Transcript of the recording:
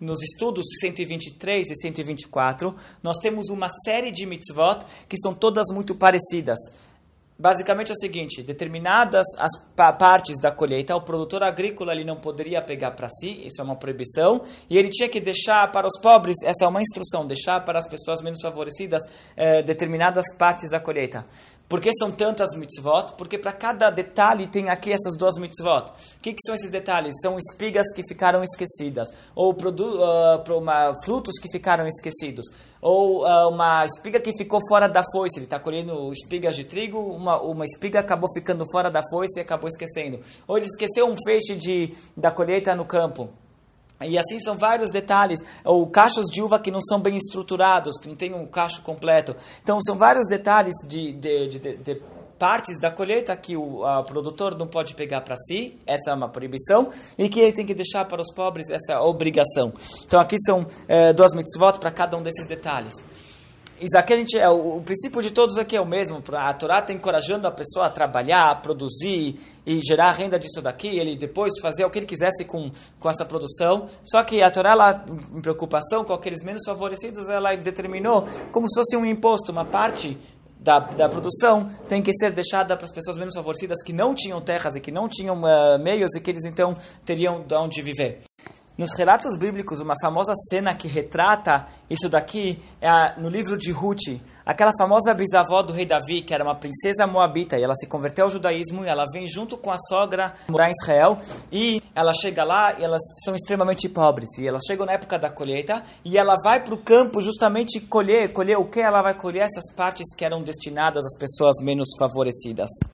nos estudos 123 e 124, nós temos uma série de mitzvot que são todas muito parecidas. Basicamente é o seguinte, determinadas as partes da colheita, o produtor agrícola ele não poderia pegar para si, isso é uma proibição, e ele tinha que deixar para os pobres, essa é uma instrução, deixar para as pessoas menos favorecidas eh, determinadas partes da colheita. Por que são tantas mitzvot? Porque para cada detalhe tem aqui essas duas mitzvot. O que, que são esses detalhes? São espigas que ficaram esquecidas, ou uh, uma, frutos que ficaram esquecidos, ou uh, uma espiga que ficou fora da foice. Ele está colhendo espigas de trigo, uma, uma espiga acabou ficando fora da foice e acabou esquecendo. Ou ele esqueceu um feixe de, da colheita no campo. E assim são vários detalhes, ou cachos de uva que não são bem estruturados, que não tem um cacho completo. Então são vários detalhes de, de, de, de partes da colheita que o produtor não pode pegar para si, essa é uma proibição, e que ele tem que deixar para os pobres, essa obrigação. Então aqui são é, duas mitzvot para cada um desses detalhes. Isso aqui a gente, é, o, o, princípio de todos aqui é o mesmo. A Torá está encorajando a pessoa a trabalhar, a produzir e gerar renda disso daqui, ele depois fazer o que ele quisesse com, com essa produção. Só que a Torá, ela, em preocupação com aqueles menos favorecidos, ela determinou como se fosse um imposto, uma parte da, da produção tem que ser deixada para as pessoas menos favorecidas que não tinham terras e que não tinham uh, meios e que eles então teriam de onde viver. Nos relatos bíblicos, uma famosa cena que retrata isso daqui é a, no livro de Ruth, aquela famosa bisavó do rei Davi, que era uma princesa moabita, e ela se converteu ao judaísmo, e ela vem junto com a sogra morar em Israel, e ela chega lá, e elas são extremamente pobres, e elas chegam na época da colheita, e ela vai para o campo justamente colher, colher o que ela vai colher? Essas partes que eram destinadas às pessoas menos favorecidas.